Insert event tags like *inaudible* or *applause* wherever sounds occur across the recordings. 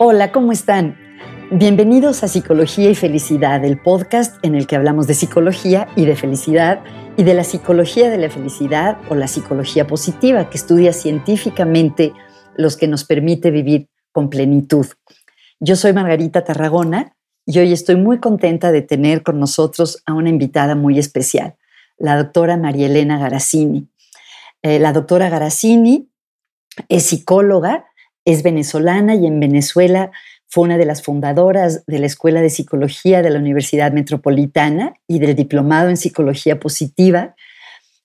Hola, ¿cómo están? Bienvenidos a Psicología y Felicidad, el podcast en el que hablamos de psicología y de felicidad y de la psicología de la felicidad o la psicología positiva que estudia científicamente los que nos permite vivir con plenitud. Yo soy Margarita Tarragona y hoy estoy muy contenta de tener con nosotros a una invitada muy especial, la doctora María Elena Garazzini. Eh, la doctora Garazzini es psicóloga es venezolana y en Venezuela fue una de las fundadoras de la Escuela de Psicología de la Universidad Metropolitana y del Diplomado en Psicología Positiva.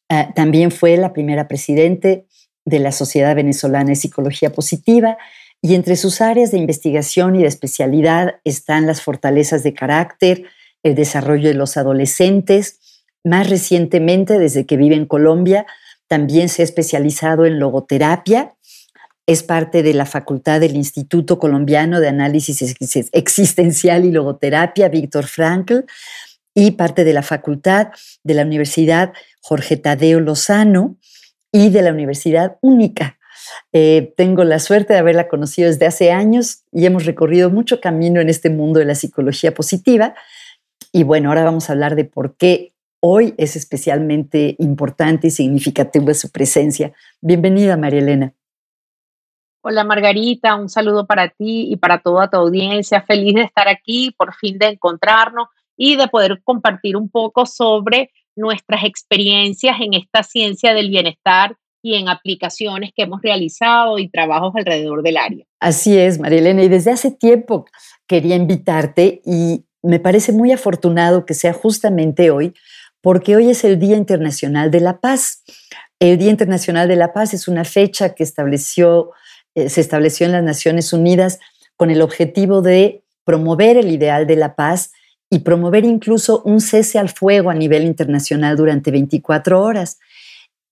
Ah, también fue la primera presidente de la Sociedad Venezolana de Psicología Positiva y entre sus áreas de investigación y de especialidad están las fortalezas de carácter, el desarrollo de los adolescentes. Más recientemente, desde que vive en Colombia, también se ha especializado en logoterapia es parte de la facultad del Instituto Colombiano de Análisis Existencial y Logoterapia, Víctor Frankl, y parte de la facultad de la Universidad Jorge Tadeo Lozano y de la Universidad Única. Eh, tengo la suerte de haberla conocido desde hace años y hemos recorrido mucho camino en este mundo de la psicología positiva. Y bueno, ahora vamos a hablar de por qué hoy es especialmente importante y significativa su presencia. Bienvenida, María Elena. Hola Margarita, un saludo para ti y para toda tu audiencia. Feliz de estar aquí, por fin de encontrarnos y de poder compartir un poco sobre nuestras experiencias en esta ciencia del bienestar y en aplicaciones que hemos realizado y trabajos alrededor del área. Así es, María Elena, y desde hace tiempo quería invitarte y me parece muy afortunado que sea justamente hoy, porque hoy es el Día Internacional de la Paz. El Día Internacional de la Paz es una fecha que estableció se estableció en las Naciones Unidas con el objetivo de promover el ideal de la paz y promover incluso un cese al fuego a nivel internacional durante 24 horas.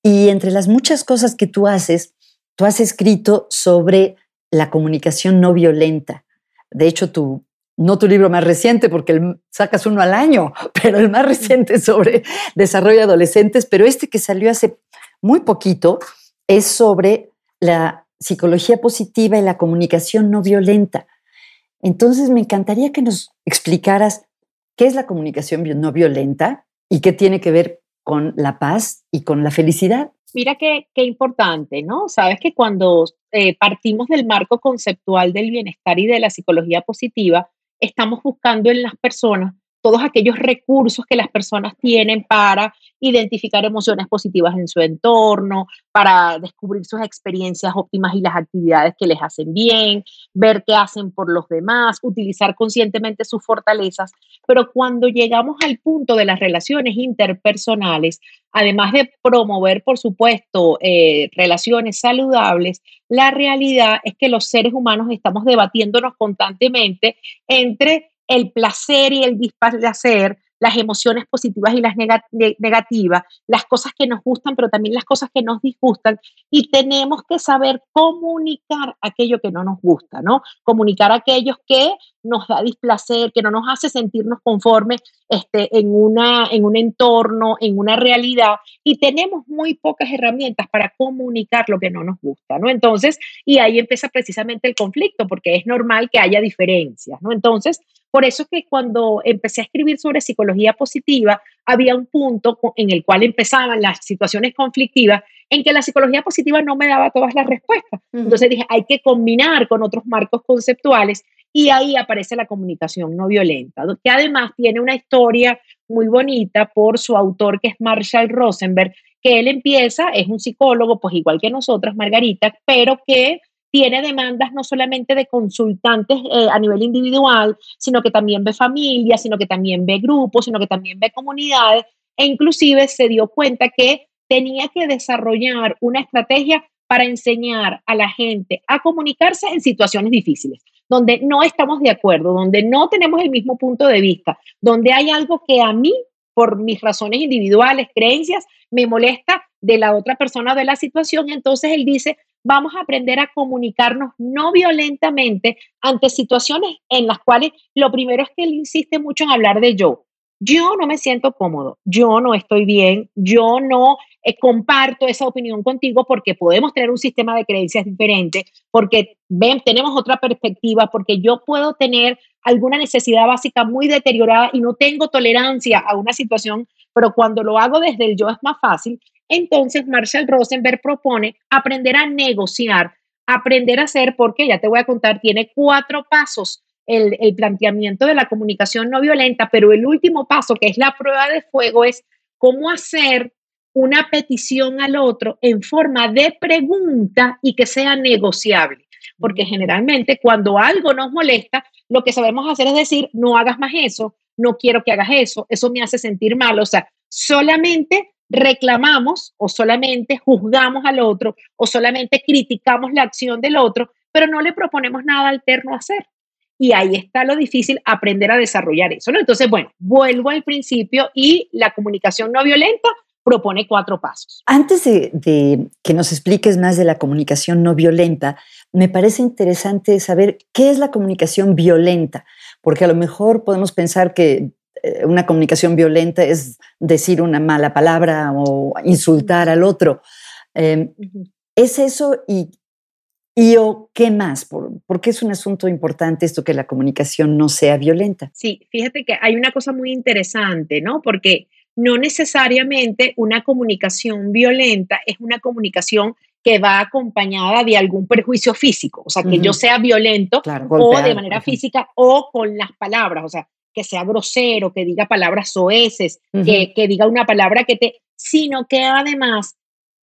Y entre las muchas cosas que tú haces, tú has escrito sobre la comunicación no violenta. De hecho, tu, no tu libro más reciente, porque sacas uno al año, *laughs* pero el más reciente sobre desarrollo de adolescentes, pero este que salió hace muy poquito es sobre la psicología positiva y la comunicación no violenta. Entonces, me encantaría que nos explicaras qué es la comunicación no violenta y qué tiene que ver con la paz y con la felicidad. Mira qué, qué importante, ¿no? Sabes que cuando eh, partimos del marco conceptual del bienestar y de la psicología positiva, estamos buscando en las personas todos aquellos recursos que las personas tienen para identificar emociones positivas en su entorno, para descubrir sus experiencias óptimas y las actividades que les hacen bien, ver qué hacen por los demás, utilizar conscientemente sus fortalezas. Pero cuando llegamos al punto de las relaciones interpersonales, además de promover, por supuesto, eh, relaciones saludables, la realidad es que los seres humanos estamos debatiéndonos constantemente entre el placer y el displacer, las emociones positivas y las negativas, las cosas que nos gustan, pero también las cosas que nos disgustan. Y tenemos que saber comunicar aquello que no nos gusta, ¿no? Comunicar aquellos que nos da displacer, que no nos hace sentirnos conformes este, en, una, en un entorno, en una realidad. Y tenemos muy pocas herramientas para comunicar lo que no nos gusta, ¿no? Entonces, y ahí empieza precisamente el conflicto, porque es normal que haya diferencias, ¿no? Entonces, por eso que cuando empecé a escribir sobre psicología positiva, había un punto en el cual empezaban las situaciones conflictivas en que la psicología positiva no me daba todas las respuestas. Entonces dije, hay que combinar con otros marcos conceptuales y ahí aparece la comunicación no violenta, que además tiene una historia muy bonita por su autor que es Marshall Rosenberg, que él empieza, es un psicólogo, pues igual que nosotras, Margarita, pero que tiene demandas no solamente de consultantes eh, a nivel individual, sino que también ve familias, sino que también ve grupos, sino que también ve comunidades e inclusive se dio cuenta que tenía que desarrollar una estrategia para enseñar a la gente a comunicarse en situaciones difíciles, donde no estamos de acuerdo, donde no tenemos el mismo punto de vista, donde hay algo que a mí, por mis razones individuales, creencias, me molesta de la otra persona de la situación. Entonces él dice, vamos a aprender a comunicarnos no violentamente ante situaciones en las cuales lo primero es que él insiste mucho en hablar de yo. yo no me siento cómodo, yo no estoy bien, yo no eh, comparto esa opinión contigo porque podemos tener un sistema de creencias diferente, porque tenemos otra perspectiva, porque yo puedo tener alguna necesidad básica muy deteriorada y no tengo tolerancia a una situación, pero cuando lo hago desde el yo es más fácil. Entonces, Marshall Rosenberg propone aprender a negociar, aprender a hacer, porque ya te voy a contar, tiene cuatro pasos el, el, planteamiento de la comunicación no violenta, pero el último paso, que es la prueba de fuego, es cómo hacer una petición al otro en forma de pregunta y que sea negociable. Porque generalmente cuando algo nos molesta, lo que sabemos hacer es decir, no hagas más eso, no quiero que hagas eso, eso me hace sentir mal. O sea, solamente reclamamos o solamente juzgamos al otro o solamente criticamos la acción del otro, pero no le proponemos nada alterno a hacer. Y ahí está lo difícil, aprender a desarrollar eso. ¿no? Entonces, bueno, vuelvo al principio y la comunicación no violenta propone cuatro pasos. Antes de, que nos expliques más de la comunicación no violenta, me parece interesante saber qué es la comunicación violenta, porque a lo mejor podemos pensar que una comunicación violenta es decir una mala palabra o insultar al otro. Em, ¿Es eso y, y o qué más? ¿Por, qué es un asunto importante esto que la comunicación no sea violenta? Sí, fíjate que hay una cosa muy interesante, ¿no? Porque no necesariamente una comunicación violenta es una comunicación que va acompañada de algún perjuicio físico, o sea, que yo sea violento o de manera física o con las palabras, o sea, que sea grosero, que diga palabras soeces, que, que diga una palabra que te, sino que además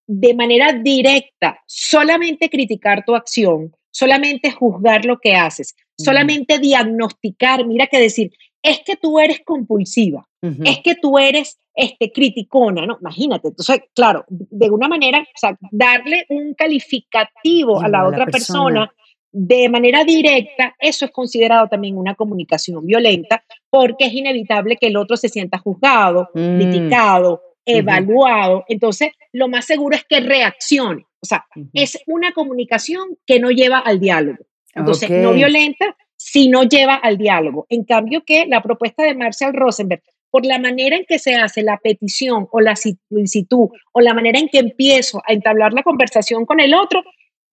de manera directa, solamente criticar tu acción, solamente juzgar lo que haces, solamente diagnosticar, mira que decir, es que tú eres compulsiva, es que tú eres este, criticona, ¿no? Imagínate, entonces, claro, de una manera, o sea, darle un calificativo a la otra persona. de manera directa, eso es considerado también una comunicación violenta porque es inevitable que el otro se sienta juzgado, mm. criticado, evaluado. Entonces, lo más seguro es que reaccione. O sea, es una comunicación que no lleva al diálogo. Entonces, no violenta, si no lleva al diálogo. En cambio, que la propuesta de Marshall Rosenberg por la manera en que se hace la petición o la solicitud o la manera en que empiezo a entablar la conversación con el otro,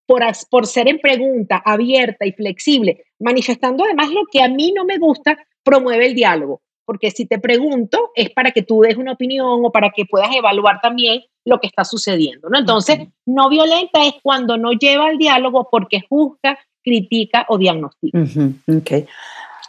por, por ser en pregunta abierta y flexible, manifestando además lo que a mí no me gusta, promueve el diálogo. Porque si te pregunto es para que tú des una opinión o para que puedas evaluar también lo que está sucediendo. ¿no? Entonces, no violenta es cuando no lleva al diálogo porque juzga, critica o diagnostica. Ok.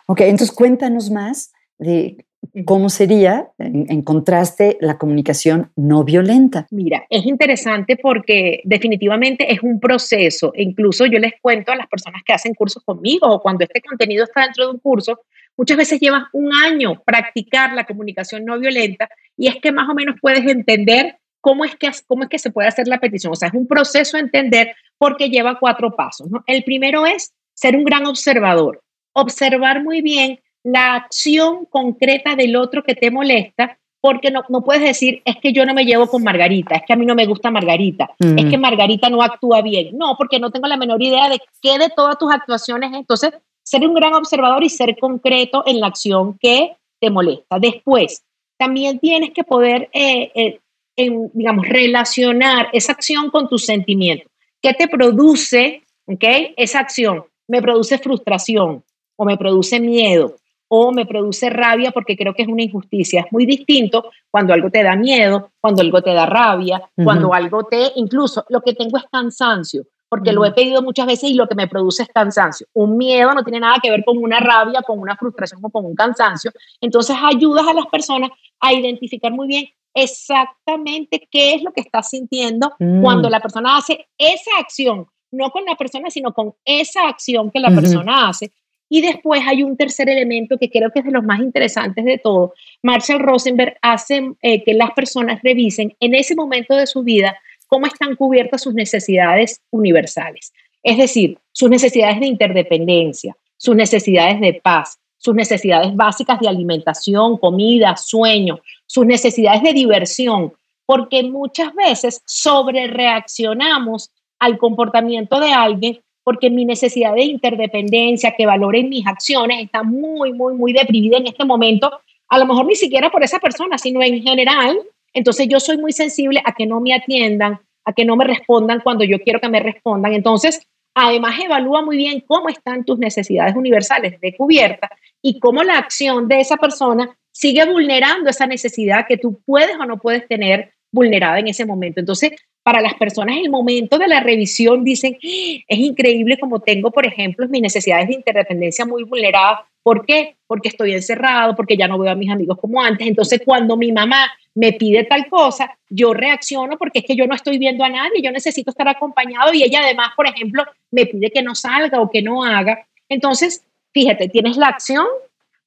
Ok, entonces cuéntanos más de ¿Cómo sería, en, contraste, la comunicación no violenta? Mira, es interesante porque definitivamente es un proceso. incluso yo les cuento a las personas que hacen cursos conmigo o cuando este contenido está dentro de un curso, muchas veces llevas un año practicar la comunicación no violenta y es que más o menos puedes entender cómo es que, cómo es que se puede hacer la petición. O sea, es un proceso a entender porque lleva cuatro pasos. El primero es ser un gran observador, observar muy bien la acción concreta del otro que te molesta, porque no, no, puedes decir, es que yo no me llevo con Margarita, es que a mí no me gusta Margarita, es que Margarita no actúa bien. No, porque no tengo la menor idea de qué de todas tus actuaciones. Entonces, ser un gran observador y ser concreto en la acción que te molesta. Después, también tienes que poder, eh, eh, digamos, relacionar esa acción con tus sentimientos. ¿Qué te produce, ok? Esa acción me produce frustración o me produce miedo o me produce rabia porque creo que es una injusticia. Es muy distinto cuando algo te da miedo, cuando algo te da rabia, cuando algo te, incluso lo que tengo es cansancio, porque lo he pedido muchas veces y lo que me produce es cansancio. Un miedo no tiene nada que ver con una rabia, con una frustración o con un cansancio. Entonces ayudas a las personas a identificar muy bien exactamente qué es lo que estás sintiendo mm. cuando la persona hace esa acción, no con la persona, sino con esa acción que la persona hace y después hay un tercer elemento que creo que es de los más interesantes de todo. Marshall Rosenberg hace eh, que las personas revisen en ese momento de su vida cómo están cubiertas sus necesidades universales. Es decir, sus necesidades de interdependencia, sus necesidades de paz, sus necesidades básicas de alimentación, comida, sueño, sus necesidades de diversión, porque muchas veces sobre reaccionamos al comportamiento de alguien porque mi necesidad de interdependencia, que valoren mis acciones, está muy, muy, muy deprimida en este momento, a lo mejor ni siquiera por esa persona, sino en general. Entonces yo soy muy sensible a que no me atiendan, a que no me respondan cuando yo quiero que me respondan. Entonces, además evalúa muy bien cómo están tus necesidades universales de cubierta y cómo la acción de esa persona sigue vulnerando esa necesidad que tú puedes o no puedes tener vulnerada en ese momento. Entonces, para las personas, el momento de la revisión dicen, ¡Ah! es increíble como tengo, por ejemplo, mis necesidades de interdependencia muy vulneradas. ¿Por qué? Porque estoy encerrado, porque ya no veo a mis amigos como antes. Entonces, cuando mi mamá me pide tal cosa, yo reacciono porque es que yo no estoy viendo a nadie, yo necesito estar acompañado y ella además, por ejemplo, me pide que no salga o que no haga. Entonces, fíjate, tienes la acción,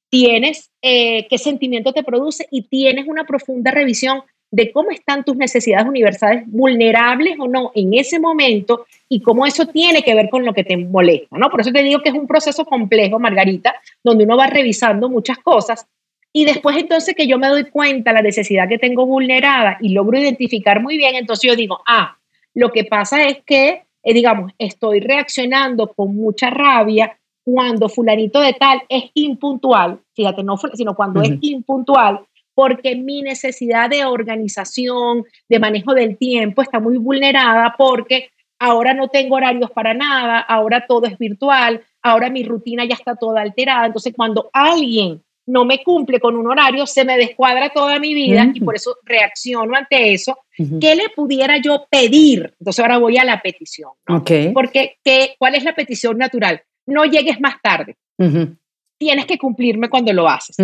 tienes eh, qué sentimiento te produce y tienes una profunda revisión de cómo están tus necesidades universales vulnerables o no en ese momento y cómo eso tiene que ver con lo que te molesta, ¿no? Por eso te digo que es un proceso complejo, Margarita, donde uno va revisando muchas cosas y después entonces que yo me doy cuenta la necesidad que tengo vulnerada y logro identificar muy bien, entonces yo digo, ah, lo que pasa es que, eh, digamos, estoy reaccionando con mucha rabia cuando fulanito de tal es impuntual, fíjate, no, sino cuando es impuntual porque mi necesidad de organización, de manejo del tiempo está muy vulnerada porque ahora no tengo horarios para nada, ahora todo es virtual, ahora mi rutina ya está toda alterada. Entonces, cuando alguien no me cumple con un horario, se me descuadra toda mi vida y por eso reacciono ante eso. ¿Qué le pudiera yo pedir? Entonces ahora voy a la petición. Porque ¿qué, ¿cuál es la petición natural? No llegues más tarde tienes que cumplirme cuando lo haces.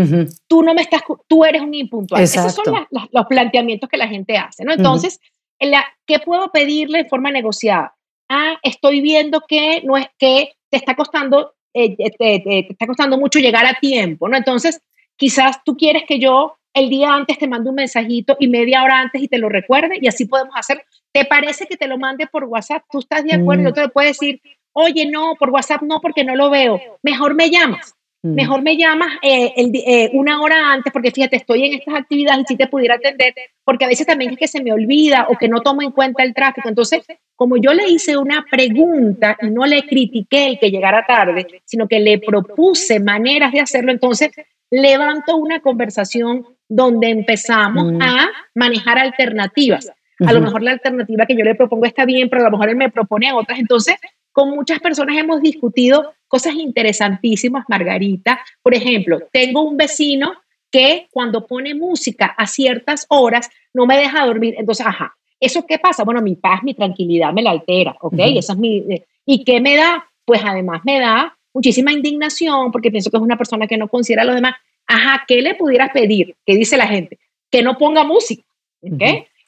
Tú no me estás, tú eres un impuntual. Esos son los planteamientos que la gente hace, ¿no? Entonces, ¿qué puedo pedirle de forma negociada? Ah, estoy viendo que no es que te está costando, eh, eh, te, está costando mucho llegar a tiempo, ¿no? Entonces, quizás tú quieres que yo el día antes te mande un mensajito y media hora antes y te lo recuerde y así podemos hacer. ¿Te parece que te lo mande por WhatsApp? ¿Tú estás de acuerdo? Yo mm. te puedo decir, oye, no, por WhatsApp no, porque no lo veo. Mejor me llamas. Mejor me llamas eh, eh, una hora antes porque fíjate, estoy en estas actividades y si te pudiera atender, porque a veces también es que se me olvida o que no tomo en cuenta el tráfico. Entonces, como yo le hice una pregunta y no le critiqué el que llegara tarde, sino que le propuse maneras de hacerlo, entonces levanto una conversación donde empezamos a manejar alternativas. A lo mejor la alternativa que yo le propongo está bien, pero a lo mejor él me propone otras. Entonces, con muchas personas hemos discutido cosas interesantísimas, Margarita. Por ejemplo, tengo un vecino que cuando pone música a ciertas horas no me deja dormir. Entonces, ajá, ¿eso qué pasa? Bueno, mi paz, mi tranquilidad me la altera, ¿ok? Esa es mi... Eh, ¿Y qué me da? Pues además me da muchísima indignación porque pienso que es una persona que no considera a los demás. Ajá, ¿qué le pudieras pedir? ¿Qué dice la gente? Que no ponga música, ¿ok?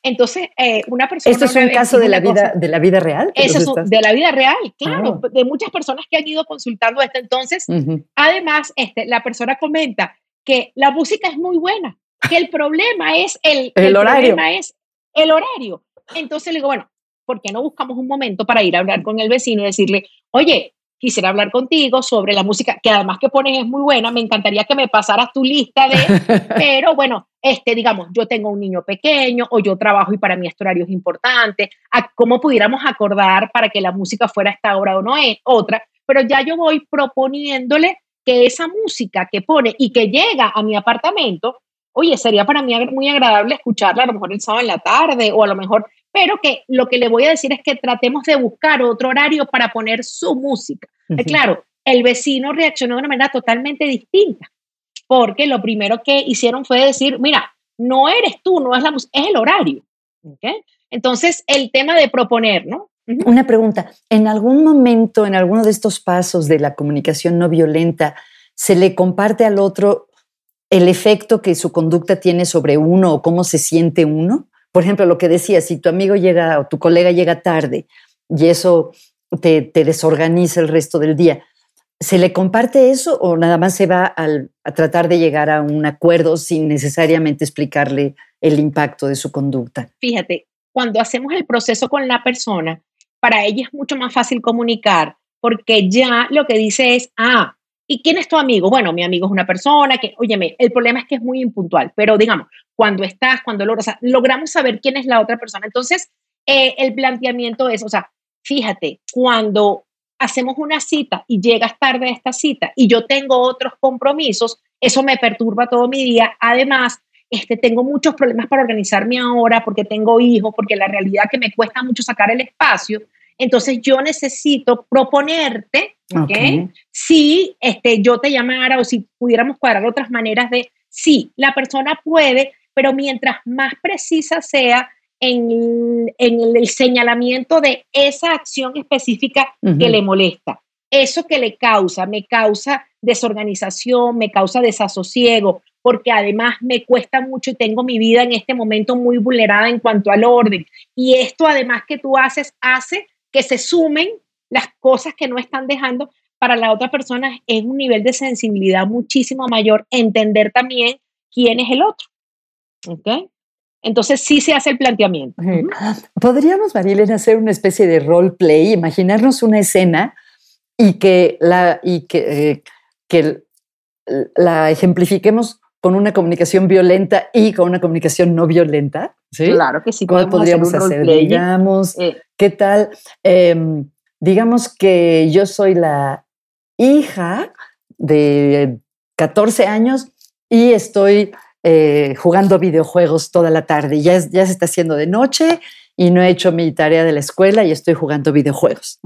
Entonces, eh, una persona... ¿Esto es un caso de la, vida, de la vida real? Eso es de la vida real, claro, ah. de muchas personas que han ido consultando esto. Entonces, además, este, la persona comenta que la música es muy buena, que el problema es el, *laughs* el, horario. Problema es el horario. Entonces le digo, bueno, ¿por qué no buscamos un momento para ir a hablar con el vecino y decirle, oye, quisiera hablar contigo sobre la música, que además que pones es muy buena, me encantaría que me pasaras tu lista de, *laughs* pero bueno, este, digamos, yo tengo un niño pequeño o yo trabajo y para mí este horario es importante, a cómo pudiéramos acordar para que la música fuera esta hora o no es otra, pero ya yo voy proponiéndole que esa música que pone y que llega a mi apartamento, oye, sería para mí muy agradable escucharla a lo mejor el sábado en la tarde o a lo mejor pero que lo que le voy a decir es que tratemos de buscar otro horario para poner su música. Claro, el vecino reaccionó de una manera totalmente distinta, porque lo primero que hicieron fue decir, mira, no eres tú, no es la música, es el horario. Entonces, el tema de proponer, ¿no? Una pregunta, ¿en algún momento, en alguno de estos pasos de la comunicación no violenta, se le comparte al otro el efecto que su conducta tiene sobre uno o cómo se siente uno? Por ejemplo, lo que decía, si tu amigo llega o tu colega llega tarde y eso te, desorganiza el resto del día, ¿se le comparte eso o nada más se va a tratar de llegar a un acuerdo sin necesariamente explicarle el impacto de su conducta? Fíjate, cuando hacemos el proceso con la persona, para ella es mucho más fácil comunicar porque ya lo que dice es, ah, ¿Y quién es tu amigo? Bueno, mi amigo es una persona que, óyeme, el problema es que es muy impuntual, pero digamos, cuando estás, cuando logras, logramos saber quién es la otra persona. Entonces, eh, el planteamiento es, o sea, fíjate, cuando hacemos una cita y llegas tarde a esta cita y yo tengo otros compromisos, eso me perturba todo mi día. Además, este, tengo muchos problemas para organizarme ahora porque tengo hijos, porque la realidad que me cuesta mucho sacar el espacio. Entonces yo necesito proponerte, ¿ok? Si este, yo te llamara o si pudiéramos cuadrar otras maneras de, sí, la persona puede, pero mientras más precisa sea en, el señalamiento de esa acción específica que le molesta, eso que le causa, me causa desorganización, me causa desasosiego, porque además me cuesta mucho y tengo mi vida en este momento muy vulnerada en cuanto al orden. Y esto además que tú haces hace que se sumen las cosas que no están dejando para la otra persona es un nivel de sensibilidad muchísimo mayor, entender también quién es el otro. ¿Ok? Entonces sí se hace el planteamiento. Podríamos, Marilena, hacer una especie de role play, imaginarnos una escena y que la, y que, eh, que la ejemplifiquemos con una comunicación violenta y con una comunicación no violenta. ¿sí? Claro que sí. ¿Cómo podríamos hacer? Digamos, eh. ¿qué tal? Em, digamos que yo soy la hija de 14 años y estoy eh, jugando videojuegos toda la tarde. Ya, ya se está haciendo de noche y no he hecho mi tarea de la escuela y estoy jugando videojuegos.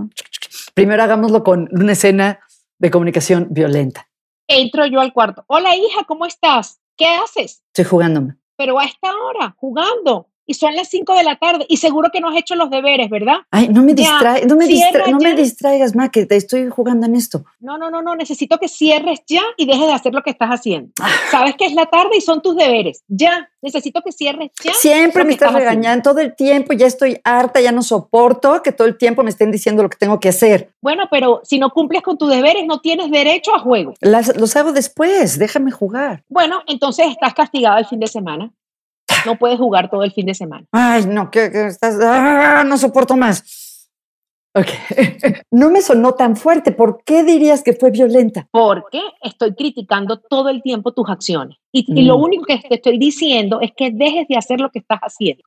Primero hagámoslo con una escena de comunicación violenta. Entro yo al cuarto. Hola hija, ¿cómo estás? ¿Qué haces? Estoy jugándome. Pero a esta hora, jugando y son las 5 de la tarde y seguro que no has hecho los deberes, ¿verdad? Ay, no me, distrae, no me, no me distraigas más, que te estoy jugando en esto. No, no, no, no, necesito que cierres ya y dejes de hacer lo que estás haciendo. Ah. Sabes que es la tarde y son tus deberes. Ya, necesito que cierres ya. Siempre me estás, regañando todo el tiempo, ya estoy harta, ya no soporto que todo el tiempo me estén diciendo lo que tengo que hacer. Bueno, pero si no cumples con tus deberes, no tienes derecho a juego. los hago después, déjame jugar. Bueno, entonces estás castigada el fin de semana *laughs* no puedes jugar todo el fin de semana. Ay, no, que, estás, ah, no soporto más. Ok. *laughs* no me sonó tan fuerte. ¿Por qué dirías que fue violenta? Porque estoy criticando todo el tiempo tus acciones. Y, lo mm. único que te estoy diciendo es que dejes de hacer lo que estás haciendo.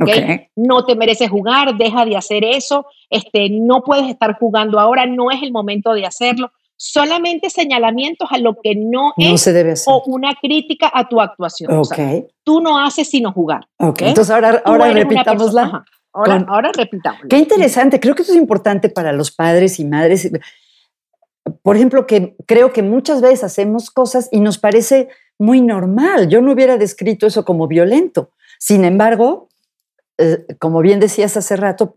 ¿okay? No te mereces jugar, deja de hacer eso, este, no puedes estar jugando ahora, no es el momento de hacerlo solamente señalamientos a lo que no, es o una crítica a tu actuación. tú no haces sino jugar. Entonces ahora, ahora repitámosla. Ahora, ahora repitamos. Qué interesante. Creo que eso es importante para los padres y madres. Por ejemplo, que creo que muchas veces hacemos cosas y nos parece muy normal. Yo no hubiera descrito eso como violento. Sin embargo, eh, como bien decías hace rato,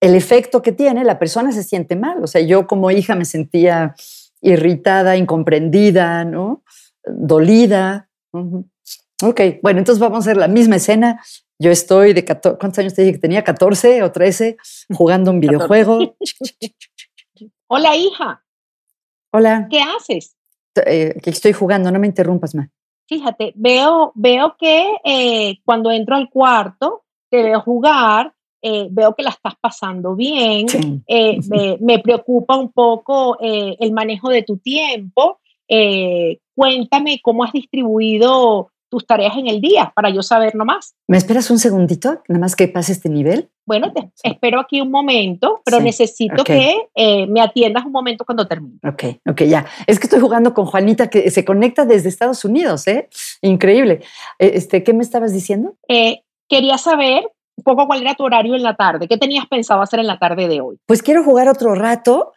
el efecto que tiene, la persona se siente mal. O sea, yo como hija me sentía irritada, incomprendida, ¿no? Dolida. Ok, bueno, entonces vamos a hacer la misma escena. Yo estoy de 14, ¿cuántos años te dije que tenía? 14 o 13, jugando un *laughs* videojuego. Hola, hija. Hola. ¿Qué haces? Eh, que estoy jugando, no me interrumpas más. Fíjate, veo, veo que eh, cuando entro al cuarto, te veo jugar eh, veo que la estás pasando bien, eh, me, preocupa un poco eh, el manejo de tu tiempo. cuéntame cómo has distribuido tus tareas en el día para yo saber nomás. ¿Me esperas un segundito, nada más que pase este nivel? Bueno, te espero aquí un momento, pero necesito que me atiendas un momento cuando termine. Ok, ok, ya. Es que estoy jugando con Juanita que se conecta desde Estados Unidos, ¿eh? Increíble. Este, ¿Qué me estabas diciendo? quería saber un poco cuál era tu horario en la tarde. ¿Qué tenías pensado hacer en la tarde de hoy? Pues quiero jugar otro rato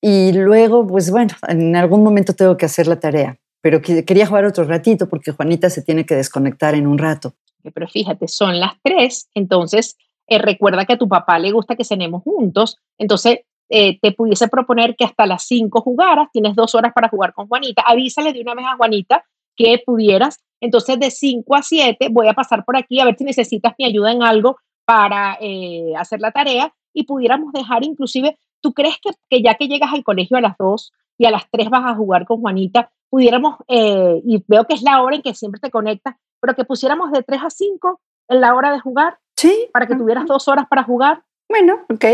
y luego, pues bueno, en algún momento tengo que hacer la tarea. Pero quería jugar otro ratito porque Juanita se tiene que desconectar en un rato. Pero fíjate, son las tres, entonces eh, recuerda que a tu papá le gusta que cenemos juntos, entonces eh, te pudiese proponer que hasta las cinco jugaras, tienes dos horas para jugar con Juanita, avísale de una vez a Juanita que pudieras entonces, de 5 a 7 voy a pasar por aquí a ver si necesitas mi ayuda en algo para eh, hacer la tarea y pudiéramos dejar inclusive, ¿tú crees que, ya que llegas al colegio a las 2 y a las 3 vas a jugar con Juanita, pudiéramos, eh, y veo que es la hora en que siempre te conectas, pero que pusiéramos de 3 a 5 en la hora de jugar? Sí. Para que tuvieras dos horas para jugar. Bueno, ok.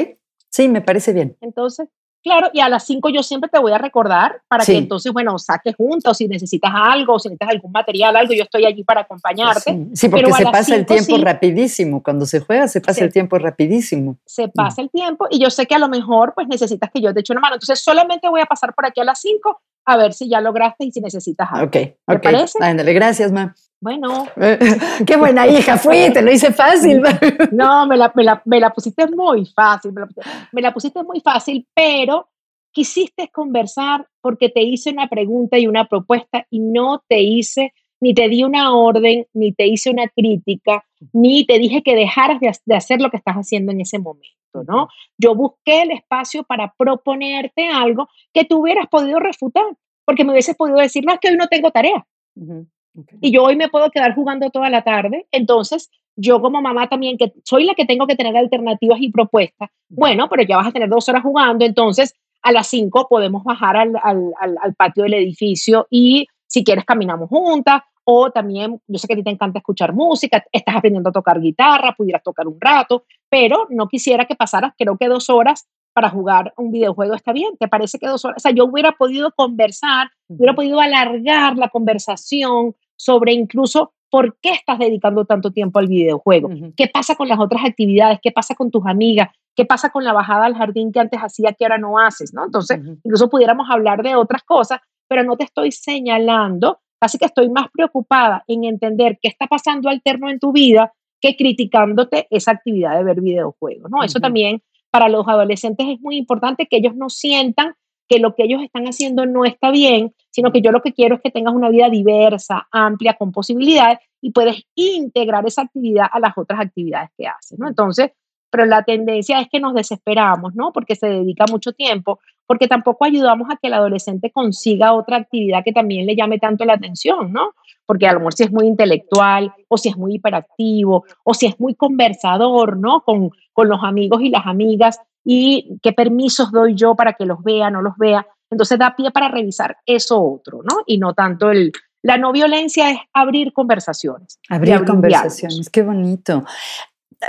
Sí, me parece bien. Entonces, Claro, y a las 5 yo siempre te voy a recordar para que entonces, bueno, saques juntos, si necesitas algo, si necesitas algún material, algo, yo estoy allí para acompañarte. Sí, porque se pasa el tiempo rapidísimo. Cuando se juega, se pasa el tiempo rapidísimo. Se pasa el tiempo y yo sé que a lo mejor pues necesitas que yo te eche una mano. Entonces solamente voy a pasar por aquí a las 5 a ver si ya lograste y si necesitas algo. Ok, ¿Te parece? Ándale, gracias, ma. Bueno. *laughs* Qué buena hija fui, te lo hice fácil. *laughs* no, me la, me, la, me la, pusiste muy fácil, me la, me la pusiste muy fácil, pero quisiste conversar porque te hice una pregunta y una propuesta y no te hice ni te di una orden, ni te hice una crítica, ni te dije que dejaras de, hacer lo que estás haciendo en ese momento, ¿no? Yo busqué el espacio para proponerte algo que tú hubieras podido refutar, porque me hubieses podido decir, no, es que hoy no tengo tarea. Y yo hoy me puedo quedar jugando toda la tarde. Entonces, yo como mamá también, que soy la que tengo que tener alternativas y propuestas, bueno, pero ya vas a tener dos horas jugando, entonces a las cinco podemos bajar al, al, al patio del edificio y si quieres caminamos juntas o también, yo sé que a ti te encanta escuchar música, estás aprendiendo a tocar guitarra, pudieras tocar un rato, pero no quisiera que pasaras, creo que dos horas para jugar un videojuego está bien, ¿te parece que dos horas? O sea, yo hubiera podido conversar, hubiera podido alargar la conversación sobre incluso por qué estás dedicando tanto tiempo al videojuego, qué pasa con las otras actividades, qué pasa con tus amigas, qué pasa con la bajada al jardín que antes hacía que ahora no haces, ¿no? Entonces, incluso pudiéramos hablar de otras cosas pero no te estoy señalando, así que estoy más preocupada en entender qué está pasando alterno en tu vida que criticándote esa actividad de ver videojuegos, ¿no? Eso también para los adolescentes es muy importante que ellos no sientan que lo que ellos están haciendo no está bien, sino que yo lo que quiero es que tengas una vida diversa, amplia, con posibilidades y puedes integrar esa actividad a las otras actividades que haces, ¿no? Entonces, pero la tendencia es que nos desesperamos, ¿no? Porque se dedica mucho tiempo, porque tampoco ayudamos a que el adolescente consiga otra actividad que también le llame tanto la atención, ¿no? Porque a lo mejor si es muy intelectual, o si es muy hiperactivo, o si es muy conversador, ¿no? Con, con los amigos y las amigas, y qué permisos doy yo para que los vea, no los vea. Entonces da pie para revisar eso otro, ¿no? Y no tanto el, la no violencia es abrir conversaciones. Abrir, conversaciones, qué bonito.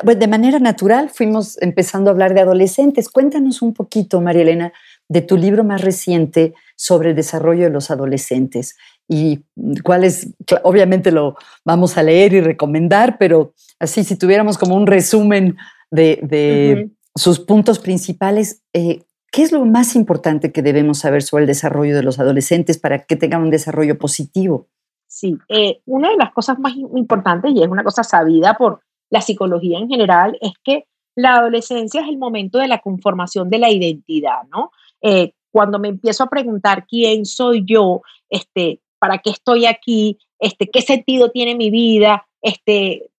Pues de manera natural fuimos empezando a hablar de adolescentes. Cuéntanos un poquito, María Elena, de tu libro más reciente sobre el desarrollo de los adolescentes y cuál es, obviamente lo vamos a leer y recomendar, pero así si tuviéramos como un resumen de, sus puntos principales, eh, ¿qué es lo más importante que debemos saber sobre el desarrollo de los adolescentes para que tengan un desarrollo positivo? Sí, eh, una de las cosas más importantes, y es una cosa sabida por la psicología en general, es que la adolescencia es el momento de la conformación de la identidad, ¿no? Eh, cuando me empiezo a preguntar quién soy yo, este, para qué estoy aquí, este, qué sentido tiene mi vida, este,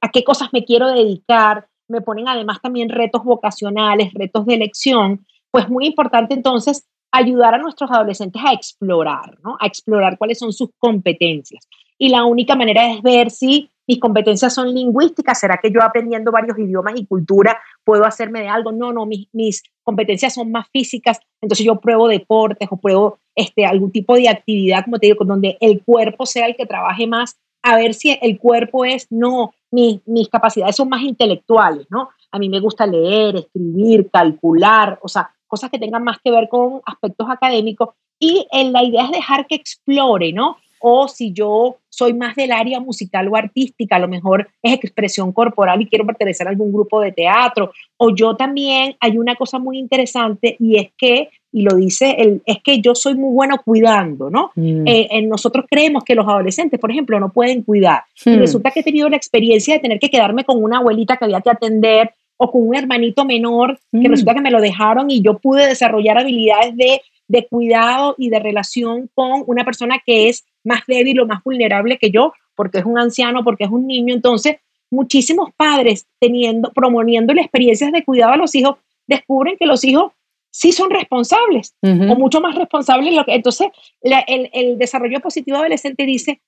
a qué cosas me quiero dedicar, me ponen además también retos vocacionales, retos de elección, pues muy importante entonces ayudar a nuestros adolescentes a explorar, ¿no? A explorar cuáles son sus competencias. Y la única manera es ver si mis competencias son lingüísticas, ¿será que yo aprendiendo varios idiomas y cultura puedo hacerme de algo? No, no, mis, mis competencias son más físicas, entonces yo pruebo deportes o pruebo este, algún tipo de actividad, como te digo, donde el cuerpo sea el que trabaje más, a ver si el cuerpo es, no, mis, mis capacidades son más intelectuales, ¿no? A mí me gusta leer, escribir, calcular, o sea, cosas que tengan más que ver con aspectos académicos y en la idea es dejar que explore, ¿no? o si yo soy más del área musical o artística, a lo mejor es expresión corporal y quiero pertenecer a algún grupo de teatro, o yo también, hay una cosa muy interesante y es que, y lo dice, el, es que yo soy muy bueno cuidando, ¿no? Mm. Eh, nosotros creemos que los adolescentes, por ejemplo, no pueden cuidar. Y hmm. resulta que he tenido la experiencia de tener que quedarme con una abuelita que había que atender o con un hermanito menor que hmm. resulta que me lo dejaron y yo pude desarrollar habilidades de de cuidado y de relación con una persona que es más débil o más vulnerable que yo, porque es un anciano, porque es un niño. Entonces, muchísimos padres teniendo, promoviendo experiencias de cuidado a los hijos, descubren que los hijos sí son responsables o mucho más responsables. Lo que, entonces, el, desarrollo positivo adolescente dice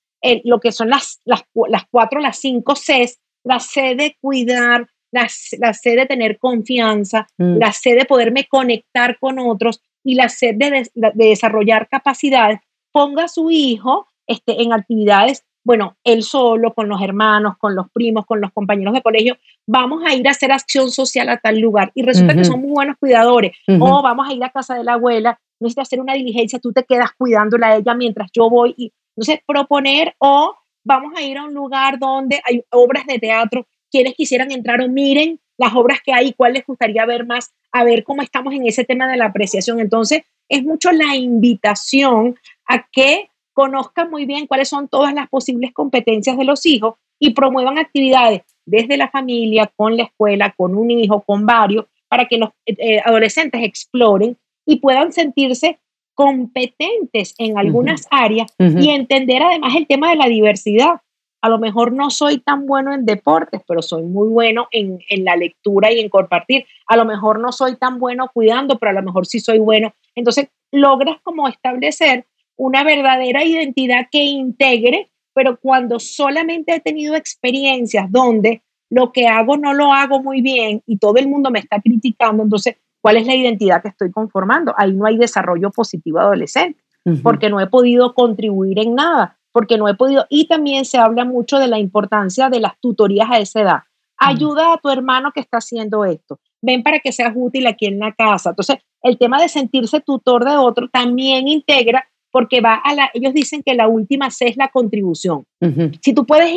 lo que son las, las, las, cuatro, las cinco Cs, la C de cuidar, la, la C de tener confianza, mm. la C de poderme conectar con otros, y la sed de, desarrollar capacidades, ponga a su hijo este, en actividades, bueno, él solo, con los hermanos, con los primos, con los compañeros de colegio, vamos a ir a hacer acción social a tal lugar. Y resulta que son muy buenos cuidadores, o vamos a ir a casa de la abuela, necesita hacer una diligencia, tú te quedas cuidándola a ella mientras yo voy y entonces proponer o vamos a ir a un lugar donde hay obras de teatro, quienes quisieran entrar o miren las obras que hay cuál les gustaría ver más, a ver cómo estamos en ese tema de la apreciación. Entonces, es mucho la invitación a que conozcan muy bien cuáles son todas las posibles competencias de los hijos y promuevan actividades desde la familia, con la escuela, con un hijo, con varios, para que los eh, eh, adolescentes exploren y puedan sentirse competentes en algunas áreas y entender además el tema de la diversidad. A lo mejor no soy tan bueno en deportes, pero soy muy bueno en, en, la lectura y en compartir. A lo mejor no soy tan bueno cuidando, pero a lo mejor sí soy bueno. Entonces, logras como establecer una verdadera identidad que integre, pero cuando solamente he tenido experiencias donde lo que hago no lo hago muy bien y todo el mundo me está criticando, entonces, ¿cuál es la identidad que estoy conformando? Ahí no hay desarrollo positivo adolescente, porque no he podido contribuir en nada, porque no he podido, y también se habla mucho de la importancia de las tutorías a esa edad. Ayuda a tu hermano que está haciendo esto. Ven para que seas útil aquí en la casa. Entonces, el tema de sentirse tutor de otro también integra porque va a la, ellos dicen que la última C es la contribución. Si tú puedes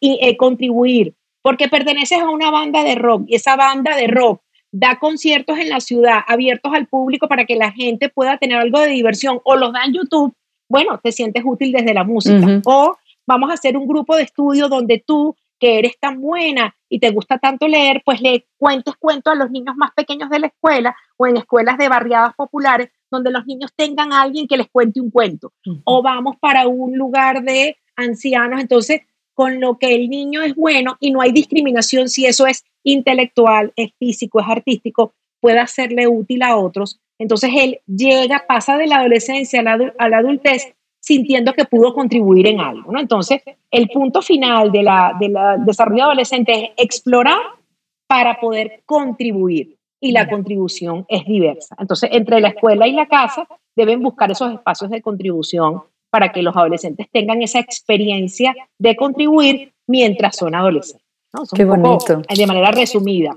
eh, contribuir porque perteneces a una banda de rock y esa banda de rock da conciertos en la ciudad abiertos al público para que la gente pueda tener algo de diversión o los da en YouTube, bueno, te sientes útil desde la música. O vamos a hacer un grupo de estudio donde tú, que eres tan buena y te gusta tanto leer, pues le cuentes cuentos a los niños más pequeños de la escuela o en escuelas de barriadas populares donde los niños tengan a alguien que les cuente un cuento. O vamos para un lugar de ancianos, entonces con lo que el niño es bueno y no hay discriminación si eso es intelectual, es físico, es artístico, puede hacerle útil a otros. Entonces él llega, pasa de la adolescencia a la, adultez sintiendo que pudo contribuir en algo. ¿no? Entonces, el punto final del de la desarrollo adolescente es explorar para poder contribuir y la contribución es diversa. Entonces, entre la escuela y la casa deben buscar esos espacios de contribución para que los adolescentes tengan esa experiencia de contribuir mientras son adolescentes. Qué bonito. de manera resumida.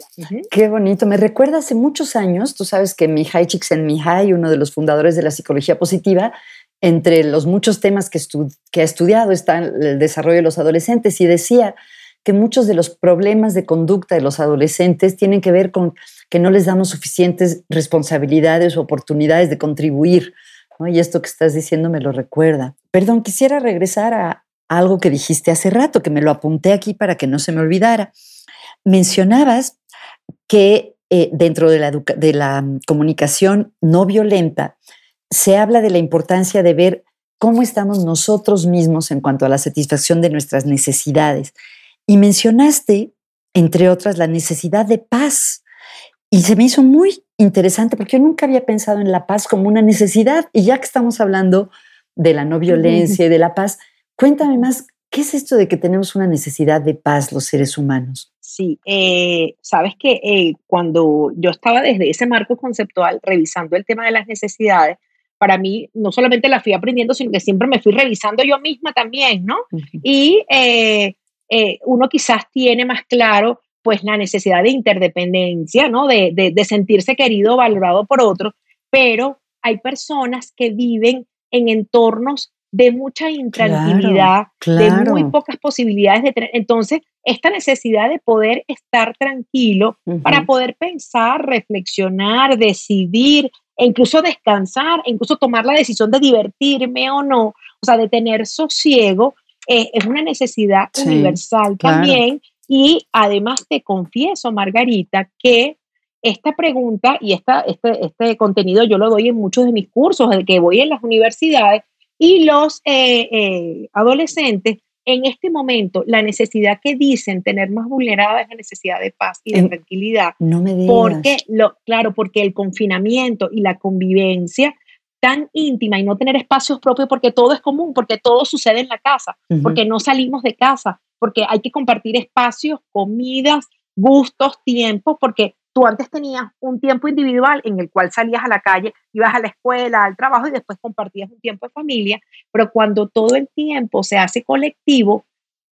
Qué bonito. Me recuerda hace muchos años, tú sabes que Mihai Csikszentmihalyi, uno de los fundadores de la psicología positiva, entre los muchos temas que, que ha estudiado está el desarrollo de los adolescentes y decía que muchos de los problemas de conducta de los adolescentes tienen que ver con que no les damos suficientes responsabilidades o oportunidades de contribuir y esto que estás diciendo me lo recuerda. Perdón, quisiera regresar a algo que dijiste hace rato, que me lo apunté aquí para que no se me olvidara. Mencionabas que eh, dentro de la, de la comunicación no violenta se habla de la importancia de ver cómo estamos nosotros mismos en cuanto a la satisfacción de nuestras necesidades. Y mencionaste, entre otras, la necesidad de paz. Y se me hizo muy interesante porque yo nunca había pensado en la paz como una necesidad. Y ya que estamos hablando de la no violencia y de la paz, cuéntame más, ¿qué es esto de que tenemos una necesidad de paz los seres humanos? Sí, eh, sabes que eh, cuando yo estaba desde ese marco conceptual revisando el tema de las necesidades, para mí no solamente la fui aprendiendo, sino que siempre me fui revisando yo misma también, ¿no? Y eh, uno quizás tiene más claro pues la necesidad de interdependencia, ¿no? De, de, sentirse querido, valorado por otro, pero hay personas que viven en entornos de mucha intranquilidad, de muy pocas posibilidades de tener. Entonces, esta necesidad de poder estar tranquilo para poder pensar, reflexionar, decidir, e incluso descansar, e incluso tomar la decisión de divertirme o no, o sea, de tener sosiego, eh, es una necesidad universal también y además te confieso, Margarita, que esta pregunta y esta, este, este contenido yo lo doy en muchos de mis cursos, de que voy en las universidades y los eh, eh, adolescentes, en este momento, la necesidad que dicen tener más vulnerada es la necesidad de paz y de tranquilidad. No me digas. Porque, lo, claro, porque el confinamiento y la convivencia tan íntima y no tener espacios propios porque todo es común, porque todo sucede en la casa, porque no salimos de casa, porque hay que compartir espacios, comidas, gustos, tiempos, porque tú antes tenías un tiempo individual en el cual salías a la calle, ibas a la escuela, al trabajo y después compartías un tiempo de familia, pero cuando todo el tiempo se hace colectivo,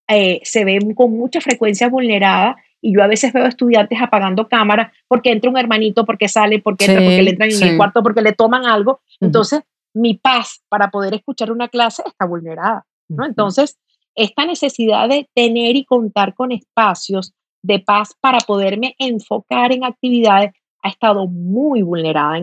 eh, se ve con mucha frecuencia vulnerada y yo a veces veo estudiantes apagando cámaras porque entra un hermanito, porque sale, porque entra, porque le entran en el cuarto, porque le toman algo. Entonces, mi paz para poder escuchar una clase está vulnerada, ¿no? Entonces, esta necesidad de tener y contar con espacios de paz para poderme enfocar en actividades ha estado muy vulnerada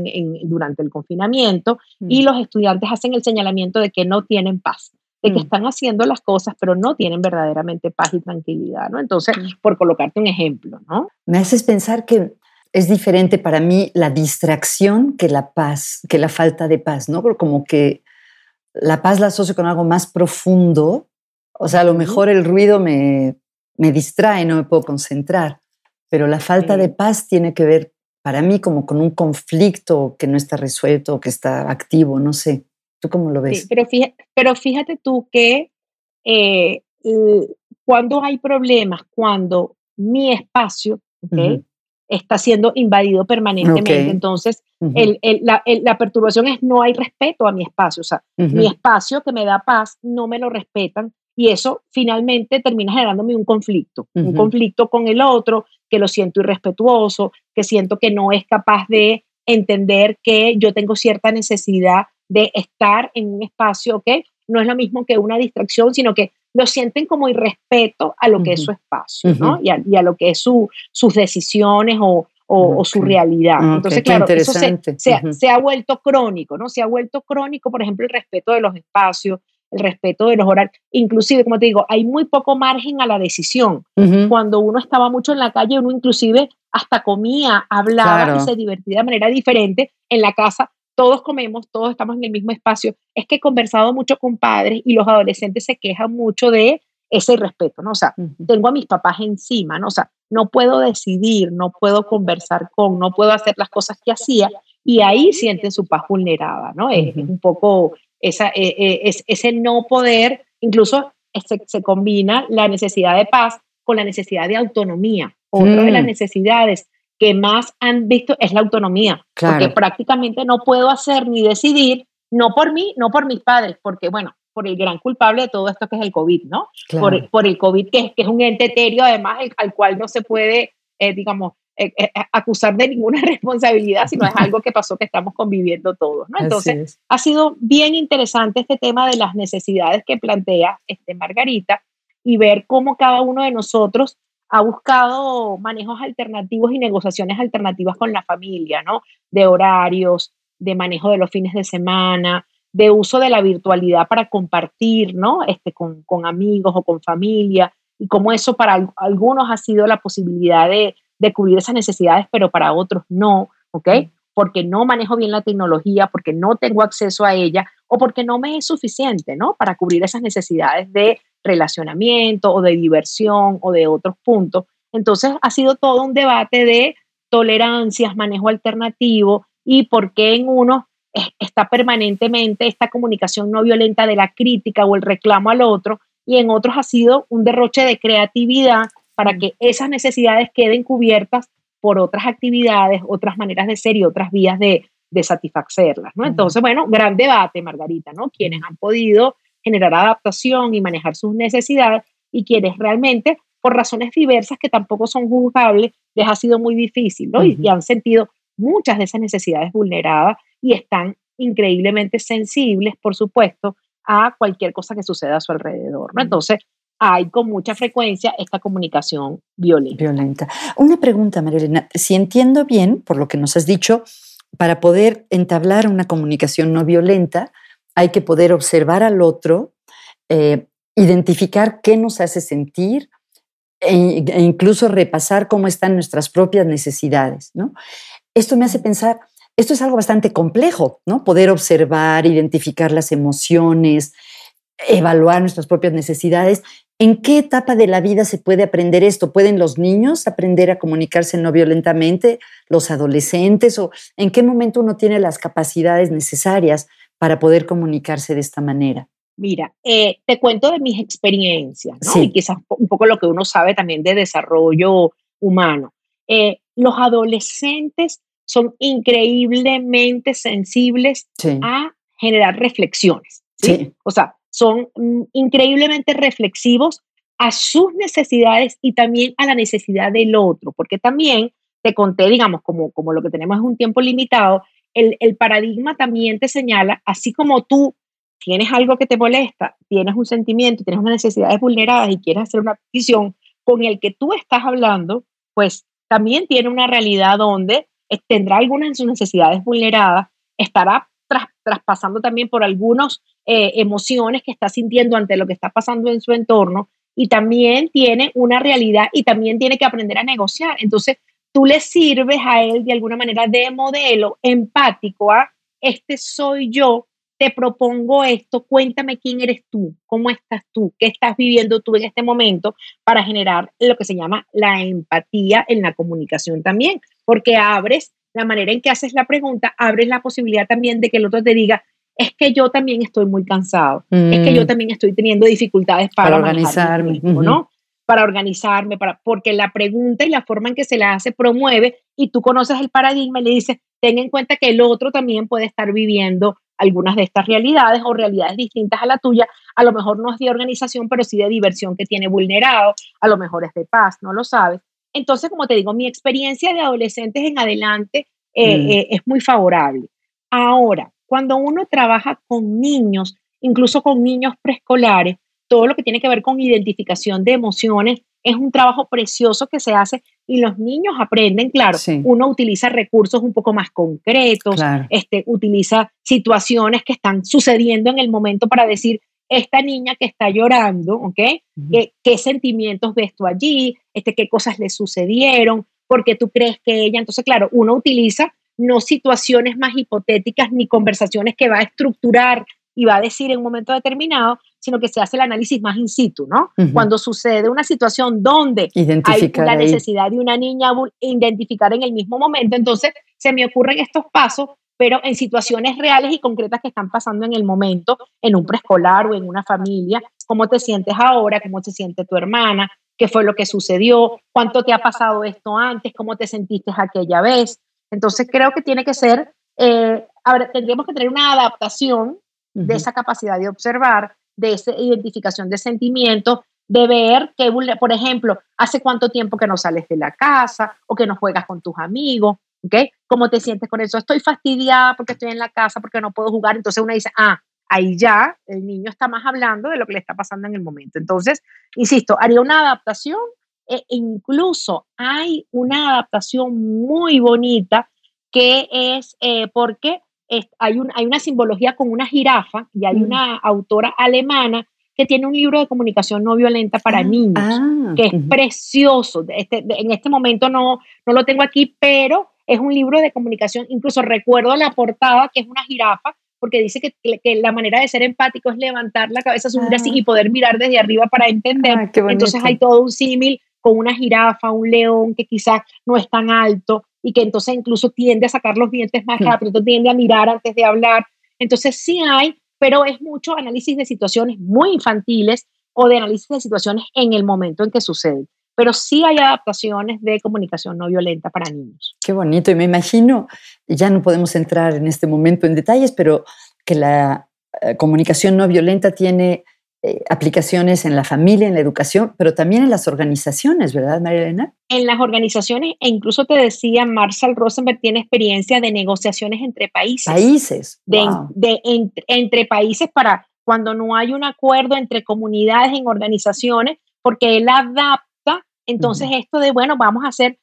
durante el confinamiento y los estudiantes hacen el señalamiento de que no tienen paz, de que mm. están haciendo las cosas, pero no tienen verdaderamente paz y tranquilidad, ¿no? Entonces, por colocarte un ejemplo, ¿no? Me haces pensar que es diferente para mí la distracción que la paz, que la falta de paz, ¿no? Como que la paz la asocio con algo más profundo, o sea, a lo mejor el ruido me, me distrae, no me puedo concentrar, pero la falta de paz tiene que ver para mí como con un conflicto que no está resuelto, que está activo, no sé. ¿Tú cómo lo ves? Sí, pero, fíjate, pero fíjate tú que eh, cuando hay problemas, cuando mi espacio está siendo invadido permanentemente, entonces la, perturbación es no hay respeto a mi espacio, o sea, mi espacio que me da paz no me lo respetan y eso finalmente termina generándome un conflicto, un conflicto con el otro, que lo siento irrespetuoso, que siento que no es capaz de entender que yo tengo cierta necesidad de estar en un espacio, que No es lo mismo que una distracción, sino que lo sienten como irrespeto a lo que es su espacio, ¿no? Y a, lo que es su, sus decisiones o, o, su realidad. Entonces, claro, eso se, se, ha vuelto crónico, ¿no? Se ha vuelto crónico, por ejemplo, el respeto de los espacios, el respeto de los horarios. Inclusive, como te digo, hay muy poco margen a la decisión. Cuando uno estaba mucho en la calle, uno inclusive hasta comía, hablaba y se divertía de manera diferente. En la casa todos comemos, todos estamos en el mismo espacio. Es que he conversado mucho con padres y los adolescentes se quejan mucho de ese respeto, ¿no? O sea, tengo a mis papás encima, ¿no? O sea, no puedo decidir, no puedo conversar con, no puedo hacer las cosas que hacía y ahí sienten su paz vulnerada, ¿no? Es un poco esa, eh, eh, es, ese no poder, incluso se, se, combina la necesidad de paz con la necesidad de autonomía. Otra de las mm. necesidades que más han visto es la autonomía, porque prácticamente no puedo hacer ni decidir, no por mí, no por mis padres, porque bueno, por el gran culpable de todo esto que es el COVID, ¿no? Por, por, el COVID, que, que, es un ente etéreo, además, al cual no se puede, eh, digamos, eh, eh, acusar de ninguna *laughs* responsabilidad, sino es algo que pasó que estamos conviviendo todos, ¿no? Entonces, ha sido bien interesante este tema de las necesidades que plantea este Margarita y ver cómo cada uno de nosotros ha buscado manejos alternativos y negociaciones alternativas con la familia, ¿no? De horarios, de manejo de los fines de semana, de uso de la virtualidad para compartir, ¿no? Este, con, con amigos o con familia, y cómo eso para algunos ha sido la posibilidad de, de cubrir esas necesidades, pero para otros no, ¿ok? Porque no manejo bien la tecnología, porque no tengo acceso a ella o porque no me es suficiente, ¿no? Para cubrir esas necesidades de relacionamiento o de diversión o de otros puntos. Entonces ha sido todo un debate de tolerancias, manejo alternativo y por qué en unos está permanentemente esta comunicación no violenta de la crítica o el reclamo al otro y en otros ha sido un derroche de creatividad para que esas necesidades queden cubiertas por otras actividades, otras maneras de ser y otras vías de, satisfacerlas, ¿no? Entonces, bueno, gran debate, Margarita, ¿no? Quienes han podido generar adaptación y manejar sus necesidades y quienes realmente, por razones diversas que tampoco son juzgables, les ha sido muy difícil, ¿no? y, han sentido muchas de esas necesidades vulneradas y están increíblemente sensibles, por supuesto, a cualquier cosa que suceda a su alrededor, ¿no? Entonces, hay con mucha frecuencia esta comunicación violenta. Violenta. Una pregunta, Marilena. Si entiendo bien, por lo que nos has dicho, para poder entablar una comunicación no violenta, hay que poder observar al otro, eh, identificar qué nos hace sentir e, e, incluso repasar cómo están nuestras propias necesidades. ¿no? Esto me hace pensar, esto es algo bastante complejo, ¿no? Poder observar, identificar las emociones, evaluar nuestras propias necesidades ¿En qué etapa de la vida se puede aprender esto? ¿Pueden los niños aprender a comunicarse no violentamente? ¿Los adolescentes? ¿O en qué momento uno tiene las capacidades necesarias para poder comunicarse de esta manera? Mira, eh, te cuento de mis experiencias, ¿no? Y quizás un poco lo que uno sabe también de desarrollo humano. Eh, los adolescentes son increíblemente sensibles a generar reflexiones. ¿sí? O sea, son mm, increíblemente reflexivos a sus necesidades y también a la necesidad del otro, porque también te conté, digamos, como, como lo que tenemos es un tiempo limitado, el, el paradigma también te señala, así como tú tienes algo que te molesta, tienes un sentimiento, tienes unas necesidades vulneradas y quieres hacer una petición con el que tú estás hablando, pues también tiene una realidad donde tendrá algunas de sus necesidades vulneradas, estará traspasando también por algunas eh, emociones que está sintiendo ante lo que está pasando en su entorno y también tiene una realidad y también tiene que aprender a negociar. Entonces, tú le sirves a él de alguna manera de modelo empático a este soy yo, te propongo esto, cuéntame quién eres tú, cómo estás tú, qué estás viviendo tú en este momento para generar lo que se llama la empatía en la comunicación también, porque abres la manera en que haces la pregunta, abres la posibilidad también de que el otro te diga, es que yo también estoy muy cansado, es que yo mm. también estoy teniendo dificultades para, organizarme, ¿no? Para organizarme, para, porque la pregunta y la forma en que se la hace promueve y tú conoces el paradigma y le dices, ten en cuenta que el otro también puede estar viviendo algunas de estas realidades o realidades distintas a la tuya, a lo mejor no es de organización, pero sí de diversión que tiene vulnerado, a lo mejor es de paz, no lo sabes. Entonces, como te digo, mi experiencia de adolescentes en adelante eh, mm. eh, es muy favorable. Ahora, cuando uno trabaja con niños, incluso con niños preescolares, todo lo que tiene que ver con identificación de emociones es un trabajo precioso que se hace y los niños aprenden, claro, uno utiliza recursos un poco más concretos, este, utiliza situaciones que están sucediendo en el momento para decir, esta niña que está llorando, ¿ok? ¿Qué, sentimientos ves tú allí? Este, ¿Qué cosas le sucedieron? ¿Por qué tú crees que ella? Entonces, claro, uno utiliza no situaciones más hipotéticas ni conversaciones que va a estructurar y va a decir en un momento determinado, sino que se hace el análisis más in situ, ¿no? Cuando sucede una situación donde hay la necesidad de una niña identificar en el mismo momento, entonces se me ocurren estos pasos pero en situaciones reales y concretas que están pasando en el momento, en un preescolar o en una familia, cómo te sientes ahora, cómo se siente tu hermana, qué fue lo que sucedió, cuánto te ha pasado esto antes, cómo te sentiste aquella vez. Entonces creo que tiene que ser, eh, tendríamos que tener una adaptación de esa capacidad de observar, de esa identificación de sentimientos, de ver que, por ejemplo, hace cuánto tiempo que no sales de la casa o que no juegas con tus amigos, ¿ok? ¿Cómo te sientes con eso? Estoy fastidiada porque estoy en la casa, porque no puedo jugar. Entonces uno dice, ah, ahí ya el niño está más hablando de lo que le está pasando en el momento. Entonces, insisto, haría una adaptación e incluso hay una adaptación muy bonita que es eh, porque hay, un, hay una simbología con una jirafa y hay mm. una autora alemana que tiene un libro de comunicación no violenta para ah, niños, ah, que es precioso. Este, en este momento no, no lo tengo aquí, pero es un libro de comunicación, incluso recuerdo la portada que es una jirafa, porque dice que, que la manera de ser empático es levantar la cabeza, subir así ah. y poder mirar desde arriba para entender. Entonces hay todo un símil con una jirafa, un león que quizás no es tan alto y que entonces incluso tiende a sacar los dientes más hmm. rápido, tiende a mirar antes de hablar. Entonces sí hay, pero es mucho análisis de situaciones muy infantiles o de análisis de situaciones en el momento en que suceden pero sí hay adaptaciones de comunicación no violenta para niños. Qué bonito, y me imagino, ya no podemos entrar en este momento en detalles, pero que la eh, comunicación no violenta tiene eh, aplicaciones en la familia, en la educación, pero también en las organizaciones, ¿verdad, María Elena? En las organizaciones, e incluso te decía, Marshall Rosenberg tiene experiencia de negociaciones entre países. Países. De, entre países para cuando no hay un acuerdo entre comunidades en organizaciones, porque él adapta entonces, esto de, bueno, vamos a ser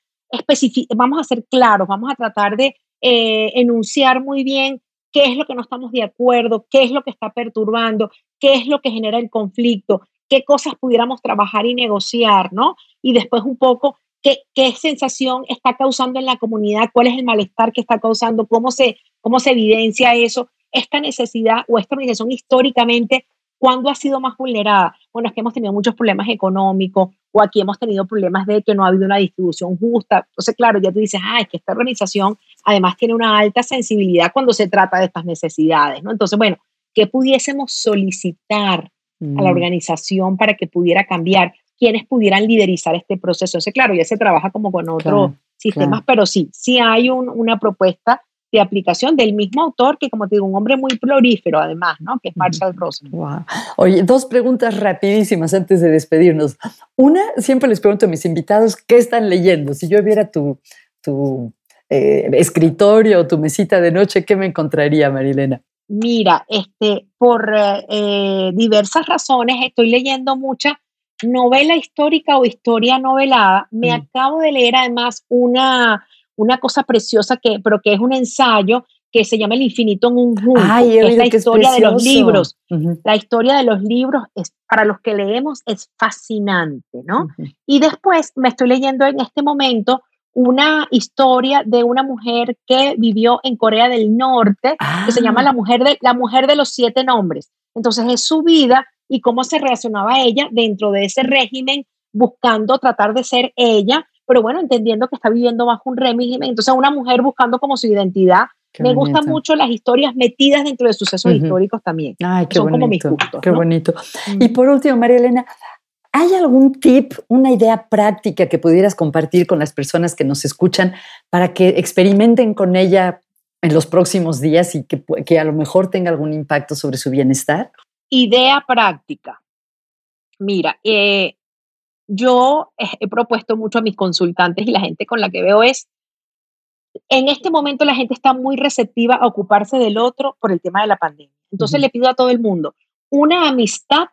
vamos a ser claros, vamos a tratar de eh, enunciar muy bien qué es lo que no estamos de acuerdo, qué es lo que está perturbando, qué es lo que genera el conflicto, qué cosas pudiéramos trabajar y negociar, ¿no? Y después un poco qué, qué sensación está causando en la comunidad, cuál es el malestar que está causando, cómo se, cómo se evidencia eso, esta necesidad o esta organización históricamente ¿Cuándo ha sido más vulnerada? Bueno, es que hemos tenido muchos problemas económicos o aquí hemos tenido problemas de que no ha habido una distribución justa. Entonces, claro, ya tú dices, ah, es que esta organización además tiene una alta sensibilidad cuando se trata de estas necesidades, ¿no? Entonces, bueno, ¿qué pudiésemos solicitar a la mm. organización para que pudiera cambiar? ¿Quiénes pudieran liderizar este proceso? Entonces, claro, ya se trabaja como con otros sistemas, pero sí, sí hay una propuesta de aplicación del mismo autor, que como te digo, un hombre muy prolífero además, ¿no? Que es Marshall Rosenberg. Oye, dos preguntas rapidísimas antes de despedirnos. Una, siempre les pregunto a mis invitados, ¿qué están leyendo? Si yo viera tu, tu eh, escritorio o tu mesita de noche, ¿qué me encontraría, Marilena? Mira, este, por eh, diversas razones estoy leyendo mucha novela histórica o historia novelada. Me mm. acabo de leer además una una cosa preciosa que, pero que es un ensayo que se llama El infinito en un junto, es la historia de los libros. La historia de los libros es para los que leemos es fascinante, ¿no? Y después me estoy leyendo en este momento una historia de una mujer que vivió en Corea del Norte, que se llama ah. la mujer, de, la mujer de los siete nombres. Entonces es su vida y cómo se relacionaba ella dentro de ese régimen, buscando tratar de ser ella, pero bueno, entendiendo que está viviendo bajo un régimen. Entonces una mujer buscando como su identidad. Me gustan mucho las historias metidas dentro de sucesos históricos también. Ay, qué Son como mis gustos. Qué bonito. Y por último, María Elena, ¿Hay algún tip, una idea práctica que pudieras compartir con las personas que nos escuchan para que experimenten con ella en los próximos días y que, a lo mejor tenga algún impacto sobre su bienestar? Idea práctica. Mira, eh, yo he propuesto mucho a mis consultantes y la gente con la que veo es, en este momento la gente está muy receptiva a ocuparse del otro por el tema de la pandemia. Entonces le pido a todo el mundo una amistad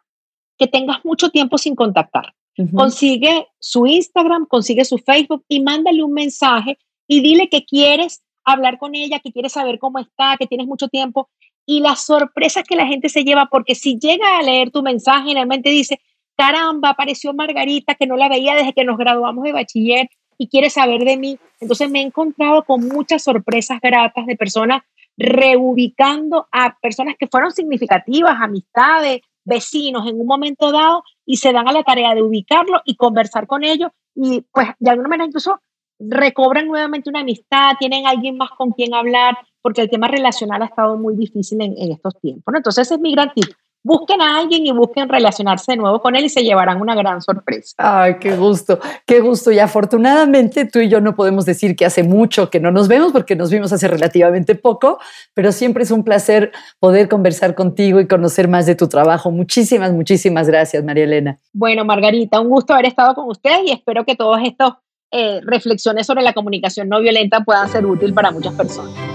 que tengas mucho tiempo sin contactar. Consigue su Instagram, consigue su Facebook y mándale un mensaje y dile que quieres hablar con ella, que quieres saber cómo está, que tienes mucho tiempo. Y las sorpresas que la gente se lleva, porque si llega a leer tu mensaje, realmente dice, caramba, apareció Margarita, que no la veía desde que nos graduamos de bachiller y quiere saber de mí. Entonces me he encontrado con muchas sorpresas gratas de personas reubicando a personas que fueron significativas, amistades, vecinos en un momento dado y se dan a la tarea de ubicarlo y conversar con ellos y pues de alguna manera incluso recobran nuevamente una amistad, tienen alguien más con quien hablar, porque el tema relacional ha estado muy difícil en, estos tiempos. Entonces ese es mi gran tip busquen a alguien y busquen relacionarse de nuevo con él y se llevarán una gran sorpresa. Ay, qué gusto, qué gusto. Y afortunadamente tú y yo no podemos decir que hace mucho que no nos vemos porque nos vimos hace relativamente poco, pero siempre es un placer poder conversar contigo y conocer más de tu trabajo. Muchísimas, muchísimas gracias, María Elena. Bueno, Margarita, un gusto haber estado con ustedes y espero que todas estas eh, reflexiones sobre la comunicación no violenta puedan ser útil para muchas personas.